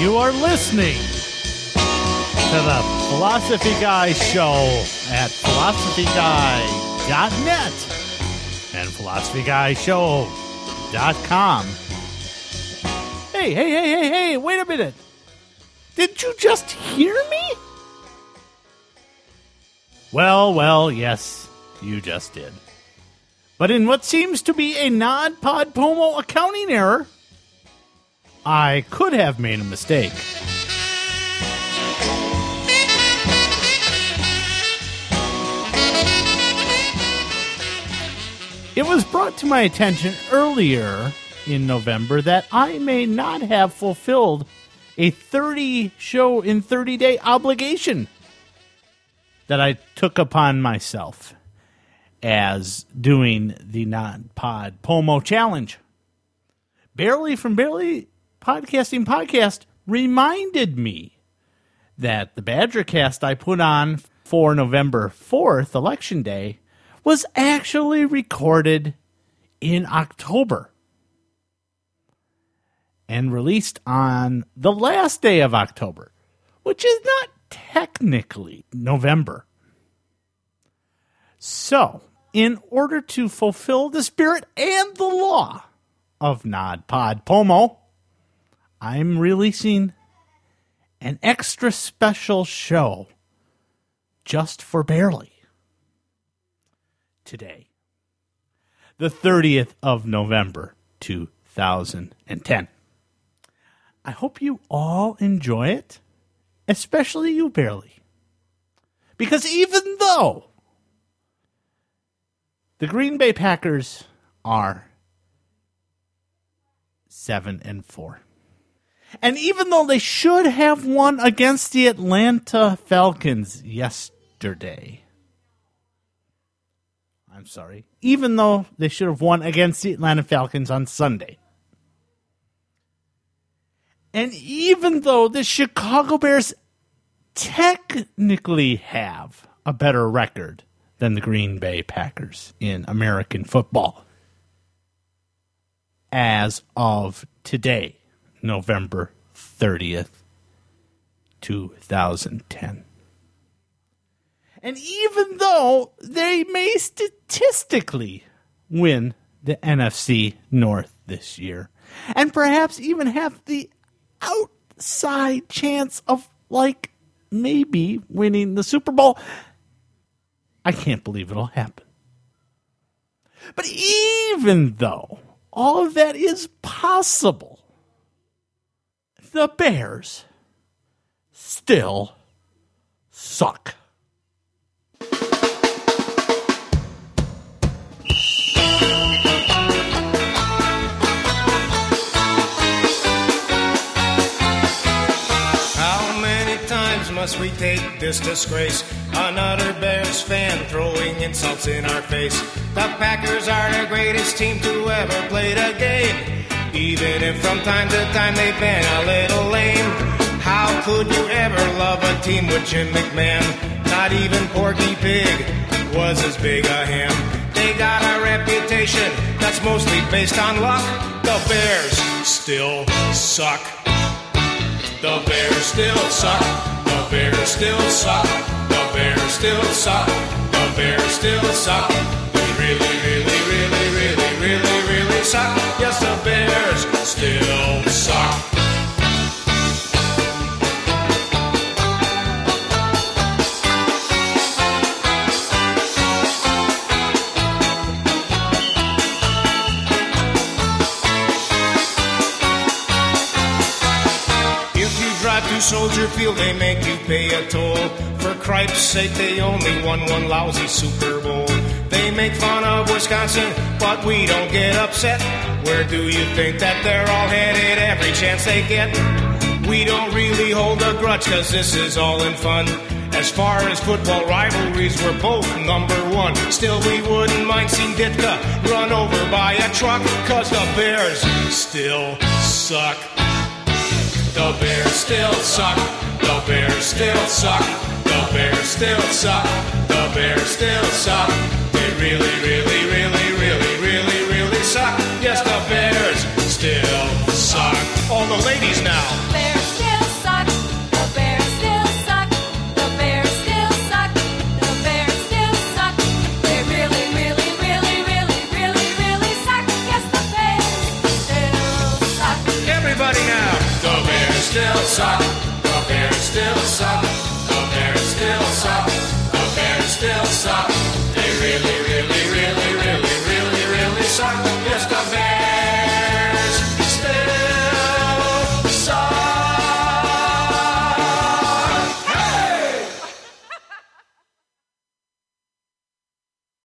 You are listening to the Philosophy Guy Show at philosophyguy.net and philosophyguyshow.com. Hey, hey, hey, hey, hey, wait a minute. Did you just hear me? Well, well, yes, you just did. But in what seems to be a NaPodPoMo accounting error, I could have made a mistake. It was brought to my attention earlier in November that I may not have fulfilled a 30 show in 30 day obligation that I took upon myself as doing the NaPodPoMo challenge. Barely from Barely Podcasting Podcast reminded me that the Badger cast I put on for November 4th, Election Day, was actually recorded in October and released on the last day of October, which is not technically November. So, in order to fulfill the spirit and the law of NaPodPoMo, I'm releasing an extra special show just for barely today, the 30th of November, 2010. I hope you all enjoy it, especially you, Barely. Because even though the Green Bay Packers are 7 and 4. And even though they should have won against the Atlanta Falcons yesterday, I'm sorry, even though they should have won against the Atlanta Falcons on Sunday, and even though the Chicago Bears technically have a better record than the Green Bay Packers in American football as of today, November 30th, 2010. And even though they may statistically win the NFC North this year, and perhaps even have the outside chance of, like, maybe winning the Super Bowl, I can't believe it'll happen. But even though all of that is possible, the Bears still suck. How many times must we take this disgrace? Another Bears fan throwing insults in our face. The Packers are the greatest team to ever play the game. Even if from time to time they've been a little lame. How could you ever love a team with Jim McMahon? Not even Porky Pig was as big a him. They got a reputation that's mostly based on luck. The Bears still suck. The Bears still suck. The Bears still suck. The Bears still suck. The Bears still suck. They really, really, really, really, really, really suck. Still suck. If you drive to Soldier Field, they make you pay a toll. For cripe's sake, they only won one lousy Super Bowl. They make fun of Wisconsin, but we don't get upset. Where do you think that they're all headed every chance they get? We don't really hold a grudge, cause this is all in fun. As far as football rivalries, we're both number one. Still, we wouldn't mind seeing Ditka run over by a truck, cause the Bears still suck. The Bears still suck. The Bears still suck. The Bears still suck. The Bears still suck. They really, really, rock, the bear's still soft.